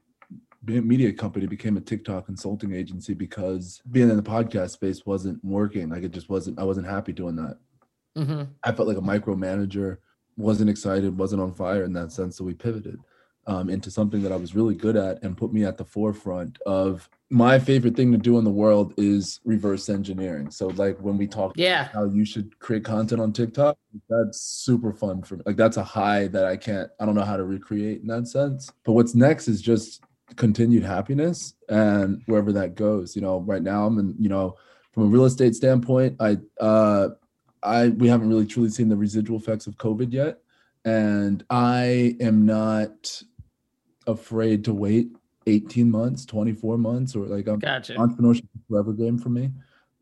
media company became a TikTok consulting agency because being in the podcast space wasn't working. Like it just wasn't I wasn't happy doing that. Mm-hmm. I felt like a micromanager, wasn't excited, wasn't on fire in that sense. So we pivoted um, into something that I was really good at and put me at the forefront of my favorite thing to do in the world is reverse engineering. So like when we talk yeah how you should create content on TikTok, that's super fun for me. Like that's a high that I can't, I don't know how to recreate in that sense. But what's next is just continued happiness and wherever that goes. You know, right now I'm in, you know, from a real estate standpoint, I uh I we haven't really truly seen the residual effects of COVID yet, and I am not afraid to wait 18 months, 24 months, or like I'm gotcha. entrepreneurship forever game for me.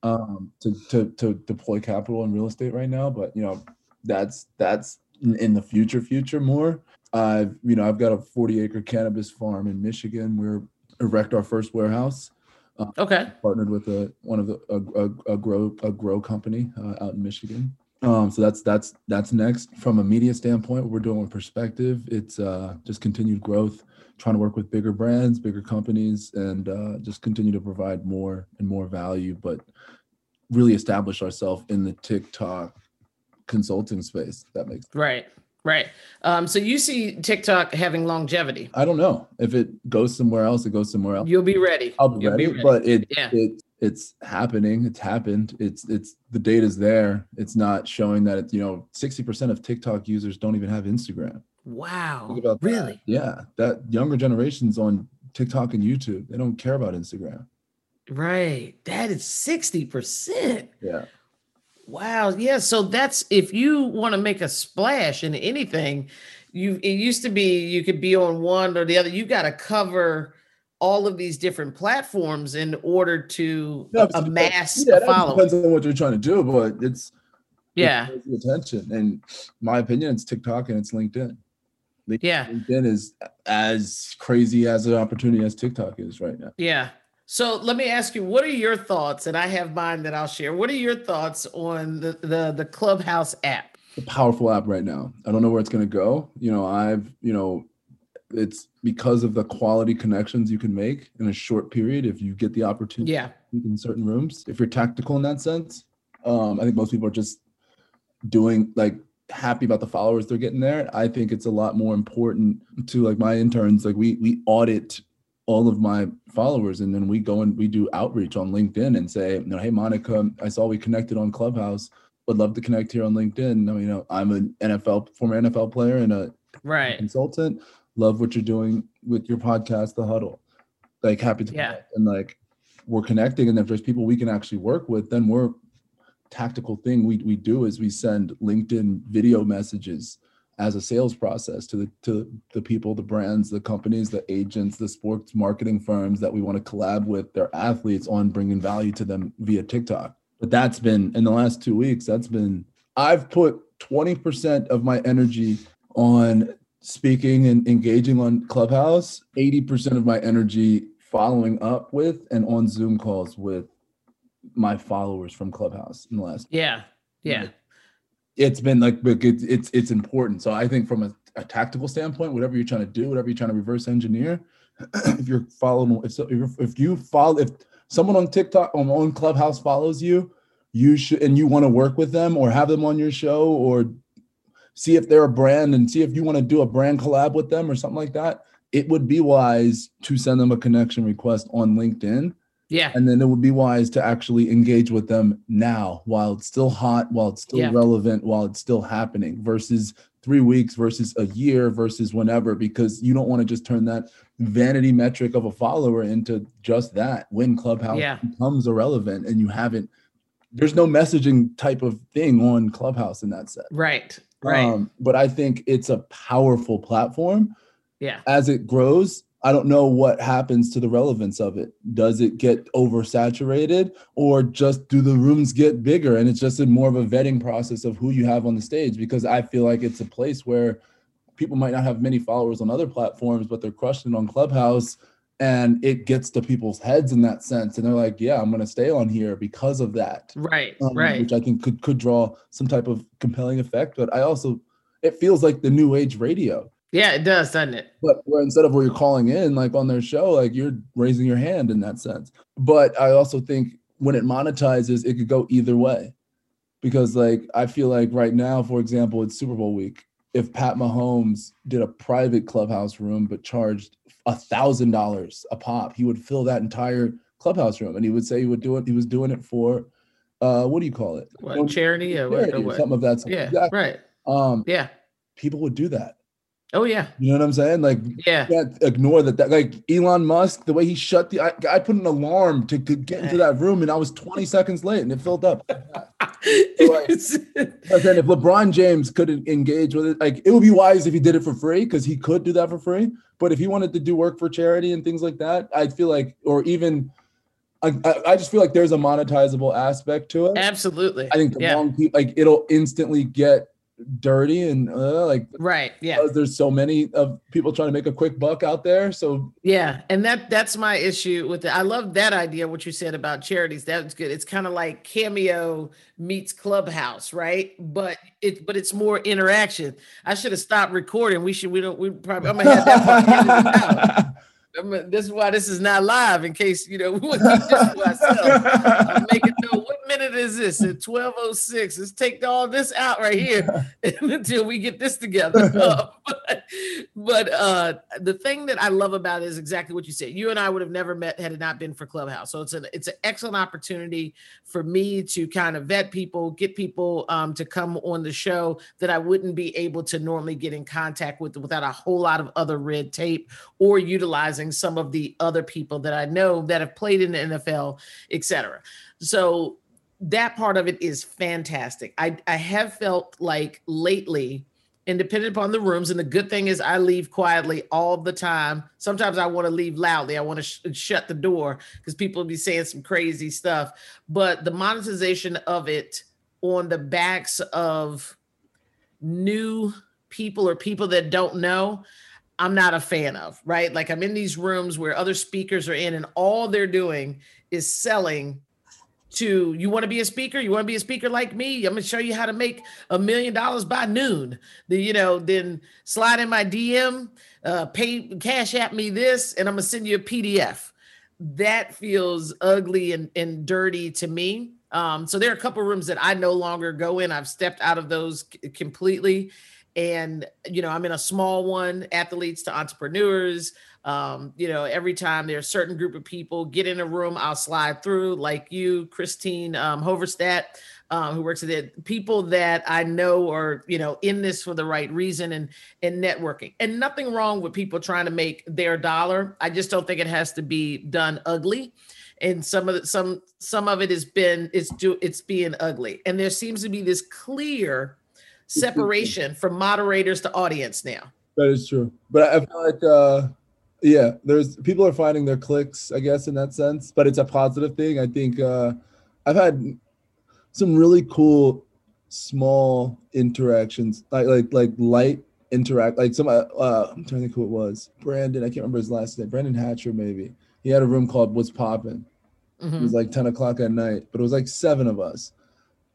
Um, to to to deploy capital in real estate right now, but you know that's that's in, in the future future more. I've you know I've got a 40 acre cannabis farm in Michigan. We're erect our first warehouse. Uh, okay. Partnered with a one of the a, a, a grow a grow company uh, out in Michigan. Um, so that's that's that's next from a media standpoint. What we're doing with perspective, it's uh, just continued growth, trying to work with bigger brands, bigger companies, and uh, just continue to provide more and more value, but really establish ourselves in the TikTok consulting space. That makes right. Right. Um, so you see TikTok having longevity. I don't know if it goes somewhere else. It goes somewhere else. You'll be ready. I'll be, ready, be ready, but it, yeah. it it's happening. It's happened. It's it's the data's there. It's not showing that it's you know sixty percent of TikTok users don't even have Instagram. Wow. Really? Yeah. That younger generations on TikTok and YouTube, they don't care about Instagram. Right. That is sixty percent. Yeah. Wow. Yeah. So that's if you want to make a splash in anything, you it used to be you could be on one or the other. You got to cover all of these different platforms in order to yeah, amass yeah, a following. Depends on what you're trying to do, but it's yeah attention. And my opinion, it's TikTok and it's LinkedIn. LinkedIn yeah, LinkedIn is as crazy as an opportunity as TikTok is right now. Yeah. So let me ask you, what are your thoughts? And I have mine that I'll share. What are your thoughts on the the, the Clubhouse app? A powerful app right now. I don't know where it's going to go. You know, I've you know, it's because of the quality connections you can make in a short period if you get the opportunity. Yeah. In certain rooms, if you're tactical in that sense, um, I think most people are just doing like happy about the followers they're getting there. I think it's a lot more important to like my interns. Like we we audit all of my followers and then we go and we do outreach on linkedin and say you know hey monica i saw we connected on clubhouse would love to connect here on LinkedIn. You know, I'm an NFL former NFL player and a right consultant. Love what you're doing with your podcast, The Huddle. Like happy to yeah. and like we're connecting. And if there's people we can actually work with, then we're tactical thing we, we do is we send LinkedIn video messages as a sales process to the to the people, the brands, the companies, the agents, the sports marketing firms that we want to collab with their athletes on bringing value to them via TikTok. But that's been in the last two weeks. That's been I've put 20% of my energy on speaking and engaging on Clubhouse, 80% of my energy following up with and on Zoom calls with my followers from Clubhouse in the last. Yeah. Yeah it's been like it's it's important. So I think from a, a, tactical standpoint, whatever you're trying to do, whatever you're trying to reverse engineer, if you're following, if if, if you follow, if someone on TikTok on on Clubhouse follows you, you should and you want to work with them or have them on your show or see if they're a brand and see if you want to do a brand collab with them or something like that. It would be wise to send them a connection request on LinkedIn yeah. And then it would be wise to actually engage with them now while it's still hot, while it's still yeah. relevant, while it's still happening versus three weeks versus a year versus whenever, because you don't want to just turn that vanity metric of a follower into just that when Clubhouse yeah. becomes irrelevant and you haven't, there's no messaging type of thing on Clubhouse in that set. Right. Right. Um, but I think it's a powerful platform. Yeah. As it grows, I don't know what happens to the relevance of it. Does it get oversaturated or just do the rooms get bigger? And it's just a more of a vetting process of who you have on the stage because I feel like it's a place where people might not have many followers on other platforms, but they're crushing it on Clubhouse and it gets to people's heads in that sense. And they're like, yeah, I'm going to stay on here because of that. Right. Um, right. Which I think could, could draw some type of compelling effect. But I also, it feels like the new age radio yeah, it does, doesn't it? But where instead of where you're calling in, like on their show, like you're raising your hand in that sense. But I also think when it monetizes, it could go either way. Because like I feel like right now, for example, it's Super Bowl week. If Pat Mahomes did a private clubhouse room but charged a thousand dollars a pop, he would fill that entire clubhouse room, and he would say he would do it. He was doing it for, uh, what do you call it? What, charity or, charity or, or something of that. Sort. Yeah, exactly. right. Um, yeah, people would do that Oh yeah. You know what I'm saying? Like yeah. can't ignore that, that. Like Elon Musk, the way he shut the I, I put an alarm to, to get into that room and I was 20 seconds late and it filled up. so like, then if LeBron James couldn't engage with it, like it would be wise if he did it for free because he could do that for free. But if he wanted to do work for charity and things like that, I feel like, or even I, I just feel like there's a monetizable aspect to it. Absolutely. I think the yeah. long like it'll instantly get dirty and uh, like right yeah. there's so many of people trying to make a quick buck out there so yeah and that that's my issue with it. I love that idea what you said about charities that's good. It's kind of like cameo meets clubhouse right? But it but it's more interaction. I should have stopped recording. We should we don't we probably i'm gonna have that this is why this is not live in case you know we want to keep this to ourselves. Make it know what minute is this at 1206. Let's take all this out right here until we get this together. Uh, but but uh, the thing that I love about it is exactly what you said. You and I would have never met had it not been for Clubhouse. So it's an it's an excellent opportunity for me to kind of vet people, get people um, to come on the show that I wouldn't be able to normally get in contact with without a whole lot of other red tape or utilizing some of the other people that I know that have played in the NFL, etc. So that part of it is fantastic. I, I have felt like lately, and depending upon the rooms, and the good thing is I leave quietly all the time. Sometimes I want to leave loudly. I want to sh- shut the door because people be saying some crazy stuff. But the monetization of it on the backs of new people or people that don't know, I'm not a fan of, right? Like I'm in these rooms where other speakers are in and all they're doing is selling to you want to be a speaker? You want to be a speaker like me? I'm going to show you how to make a million dollars by noon. The, you know then slide in my dm uh, pay cash at me this and i'm going to send you a pdf that feels ugly and, and dirty to me. Um, so there are a couple rooms that i no longer go in. I've stepped out of those c- completely and you know i'm in a small one athletes to entrepreneurs um, you know, every time there's a certain group of people get in a room, I'll slide through, like you, Christine um, Hoverstadt. uh, who works at it, people that I know are, you know, in this for the right reason and and networking. And nothing wrong with people trying to make their dollar. I just don't think it has to be done ugly. And some of the, some some of it has been it's do it's being ugly. And there seems to be this clear separation from moderators to audience now. That is true. But I feel like uh yeah, there's people are finding their clicks, I guess, in that sense. But it's a positive thing. I think uh I've had some really cool small interactions, like like like light interact like some uh, uh I'm trying to think who it was. Brandon, I can't remember his last name. Brandon Hatcher, maybe. He had a room called What's Poppin'. Mm-hmm. It was like 10 o'clock at night, but it was like seven of us.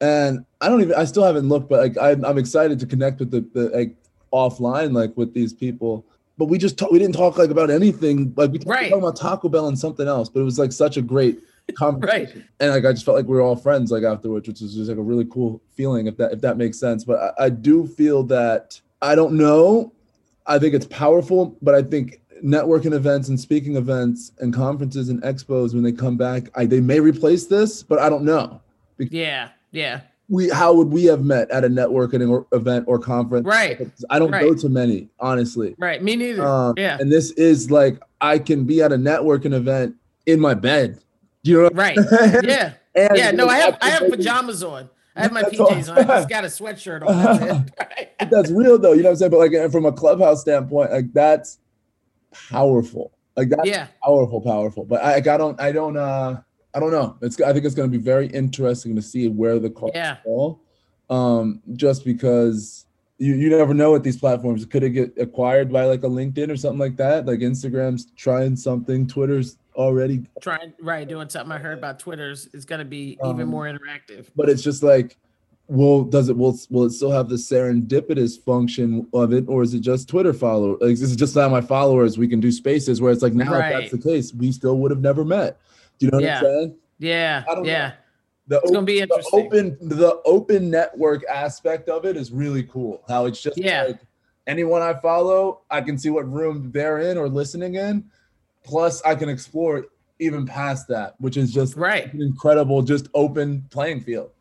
And I don't even I still haven't looked, but like I'm, I'm excited to connect with the, the like offline, like with these people. But we just talk, we didn't talk like about anything. Like we talked Right. about Taco Bell and something else, but it was like such a great conversation. And like I just felt like we were all friends like afterwards, which was just like a really cool feeling if that if that makes sense. But I, I do feel that I don't know. I think it's powerful, but I think networking events and speaking events and conferences and expos when they come back, I, they may replace this, but I don't know. Because Yeah, yeah. We how would we have met at a networking or event or conference? Right. I don't go to many, honestly. Right. Me neither. Um, yeah. And this is like I can be at a networking event in my bed. You know Right. Yeah. And Yeah. No, I have I have pajamas on. I have my That's all. PJs on. I just got a sweatshirt on. That's That's real though. You know what I'm saying? But like from a clubhouse standpoint, like that's powerful. Like that's Yeah. powerful, powerful. But I, like, I don't, I don't, uh, I don't know. It's, I think it's going to be very interesting to see where the cards Yeah. fall. Um, just because you, you never know what these platforms. Could it get acquired by like a LinkedIn or something like that? Like Instagram's trying something, Twitter's already, Trying right, doing something I heard about Twitter's is gonna be even Um, more interactive. but it's just like, well, does it will will it still have the serendipitous function of it, or is it just Twitter follow? Like, is just not my followers. We can do spaces where it's like now, if that's the case, we still would have never met. Do you know what Yeah. I'm saying? Yeah. I don't know. Yeah. The, It's gonna op- be the interesting. open the open network aspect of it is really cool. How it's just Yeah. like anyone I follow, I can see what room they're in or listening in. Plus, I can explore even past that, which is just Right. an incredible, just open playing field.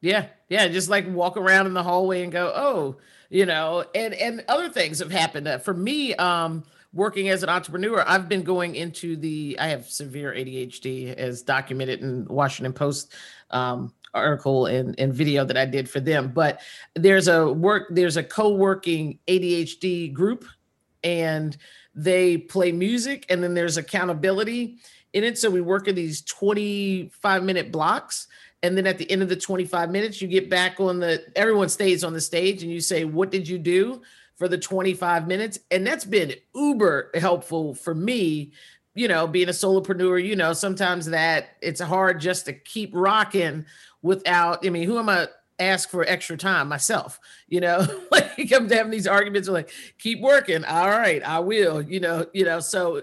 Yeah, yeah, just like walk around in the hallway and go, oh, you know, and and other things have happened. For me, um, working as an entrepreneur, I've been going into the. I have severe ADHD, as documented in Washington Post um, article and and video that I did for them. But there's a work, there's a co-working ADHD group, and they play music, and then there's accountability in it. So we work in these 25 minute blocks and then at the end of the 25 minutes you get back on the everyone stays on the stage and you say what did you do for the 25 minutes and that's been uber helpful for me you know being a solopreneur you know sometimes that it's hard just to keep rocking without i mean who am i ask for extra time myself you know like i'm having these arguments like keep working all right i will you know you know so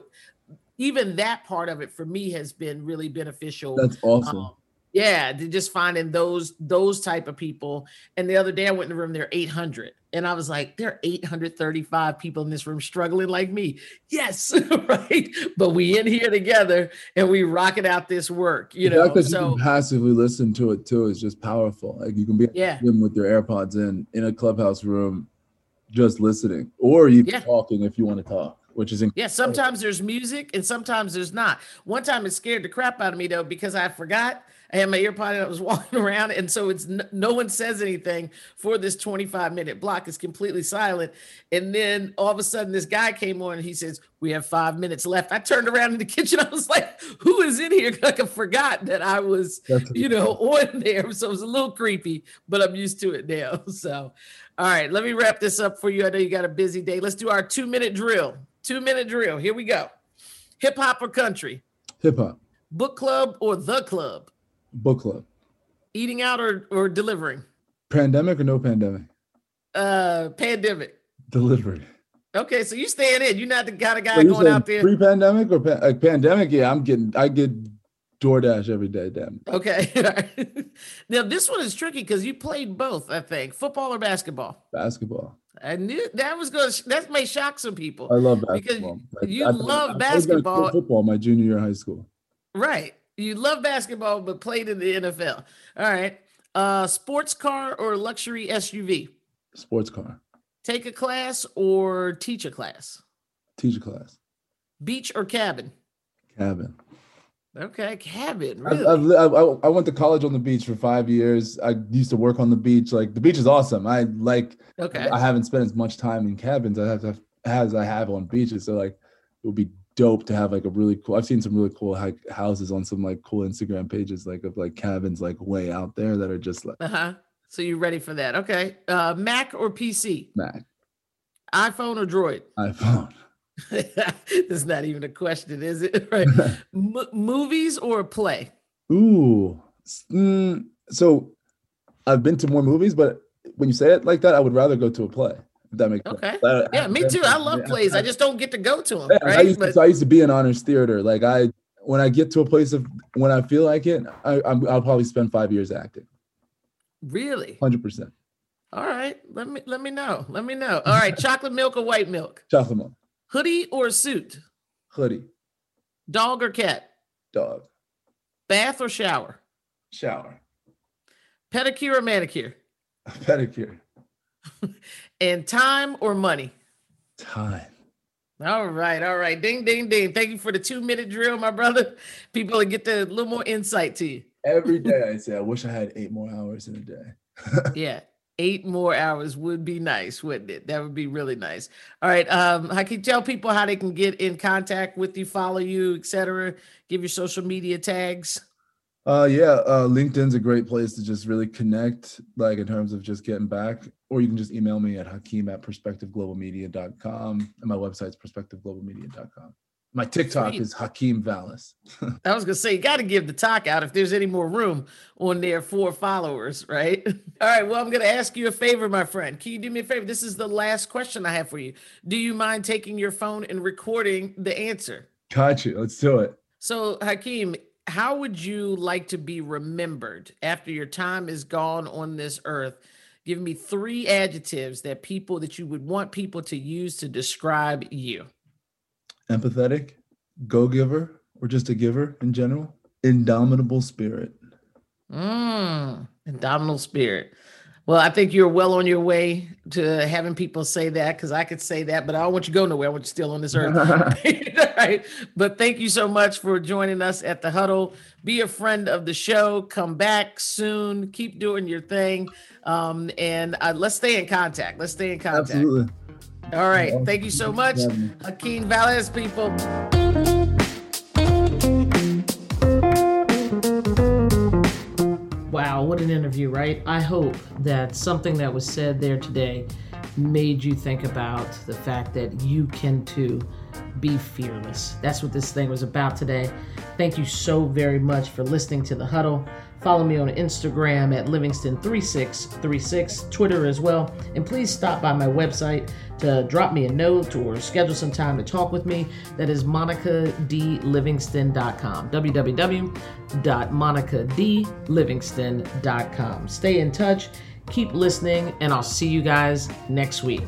even that part of it for me has been really beneficial That's awesome. um, yeah, to just finding those those type of people. And the other day I went in the room, there are 800. And I was like, there are 835 people in this room struggling like me. Yes, right. But we in here together and we rocking out this work, you know. you So can passively listen to it too is just powerful. Like you can be Yeah. with your AirPods in in a clubhouse room, just listening, or you Yeah. talking if you want to talk, which is incredible. yeah, sometimes there's music and sometimes there's not. One time it scared the crap out of me though because I forgot I had my earpod and I was walking around, and so it's no one says anything for this 25 minute block. It's completely silent, and then all of a sudden this guy came on and he says, "We have five minutes left." I turned around in the kitchen. I was like, "Who is in here?" Like I forgot that I was, That's you know, on there. So it was a little creepy, but I'm used to it now. So, all right, let me wrap this up for you. I know you got a busy day. Let's do our two minute drill. Two minute drill. Here we go. Hip hop or country? hip hop, Book club or the club? Book club, Eating out or, or delivering? pandemic or no pandemic, Uh, pandemic. delivery. Okay, so you staying in. You're not the kind of guy So going out there. pre-pandemic or pa- like pandemic? Yeah, I'm getting I get DoorDash every day. Damn. Okay. right. now this one is tricky because you played both. I think football or basketball. Basketball. I knew that was going. to That may shock some people. I love Because basketball. you I love I basketball basketball. Football my junior year of high school. Right. You love basketball, but played in the NFL. All right. Uh, sports car or luxury SUV? Sports car. Take a class or teach a class? Teach a class. Beach or cabin? Cabin. Okay, cabin. Really? I've, I, I went to college on the beach for five years. I used to work on the beach. Like the beach is awesome. I like. okay. I haven't spent as much time in cabins I have to as I have on beaches. So like, it would be dope to have like a really cool. I've seen some really cool like houses on some like cool Instagram pages, like of like cabins like way out there that are just like Uh huh. So you ready for that? Okay. Uh, Mac or PC? Mac, iPhone or Droid? iPhone, That's not even a question, is it? Right. M- movies or play? Ooh. Mm, so I've been to more movies, but when you say it like that, I would rather go to a play. That makes Okay. sense. I- Yeah, me too. I love yeah, plays. I just don't get to go to them. Yeah, I Right. used, to, But so I used to be in honors theater. Like I, when I get to a place of when I feel like it, I, I'm, I'll probably spend five years acting. really? Hundred percent. All right. Let me let me know. Let me know. All right. Chocolate milk or white milk? Chocolate milk, Hoodie or suit? hoodie, Dog or cat? dog, Bath or shower? shower, Pedicure or manicure? pedicure, And time or money? time. All right, all right. Ding, ding, ding. Thank you for the two minute drill, my brother. People will get a little more insight to you. Every day I say, I wish I had eight more hours in a day. Yeah. Eight more hours would be nice, wouldn't it? That would be really nice. All right. Um, I can tell people how they can get in contact with you, follow you, etc. Give your social media tags. Uh, yeah, uh, LinkedIn's a great place to just really connect, like in terms of just getting back. Or you can just email me at Hakeem at perspectiveglobalmedia.com. And my website's perspectiveglobalmedia.com. My TikTok Sweet. is Hakeem Valles. I was gonna say you got to give the talk out if there's any more room on there for followers, right? All right. Well, I'm gonna ask you a favor, my friend. Can you do me a favor? This is the last question I have for you. Do you mind taking your phone and recording the answer? Got you. Let's do it. So, Hakeem, how would you like to be remembered after your time is gone on this earth? Give me three adjectives that people that you would want people to use to describe you. Empathetic, go giver, or just a giver in general. Indomitable spirit. Mm, indomitable spirit. Well, I think you're well on your way to having people say that because I could say that, but I don't want you to go nowhere. I want you still on this earth. right. But thank you so much for joining us at the huddle. Be a friend of the show. Come back soon. Keep doing your thing. Um, and uh, let's stay in contact. Let's stay in contact. Absolutely. All right. Thank you so much. Hakeem Valles, people. What an interview, right? I hope that something that was said there today made you think about the fact that you can too be fearless. That's what this thing was about today. Thank you so very much for listening to the huddle. Follow me on Instagram at Livingston3636, Twitter as well. And please stop by my website to drop me a note or schedule some time to talk with me. That is monicadlivingston.com. www.monicadlivingston.com. Stay in touch, keep listening, and I'll see you guys next week.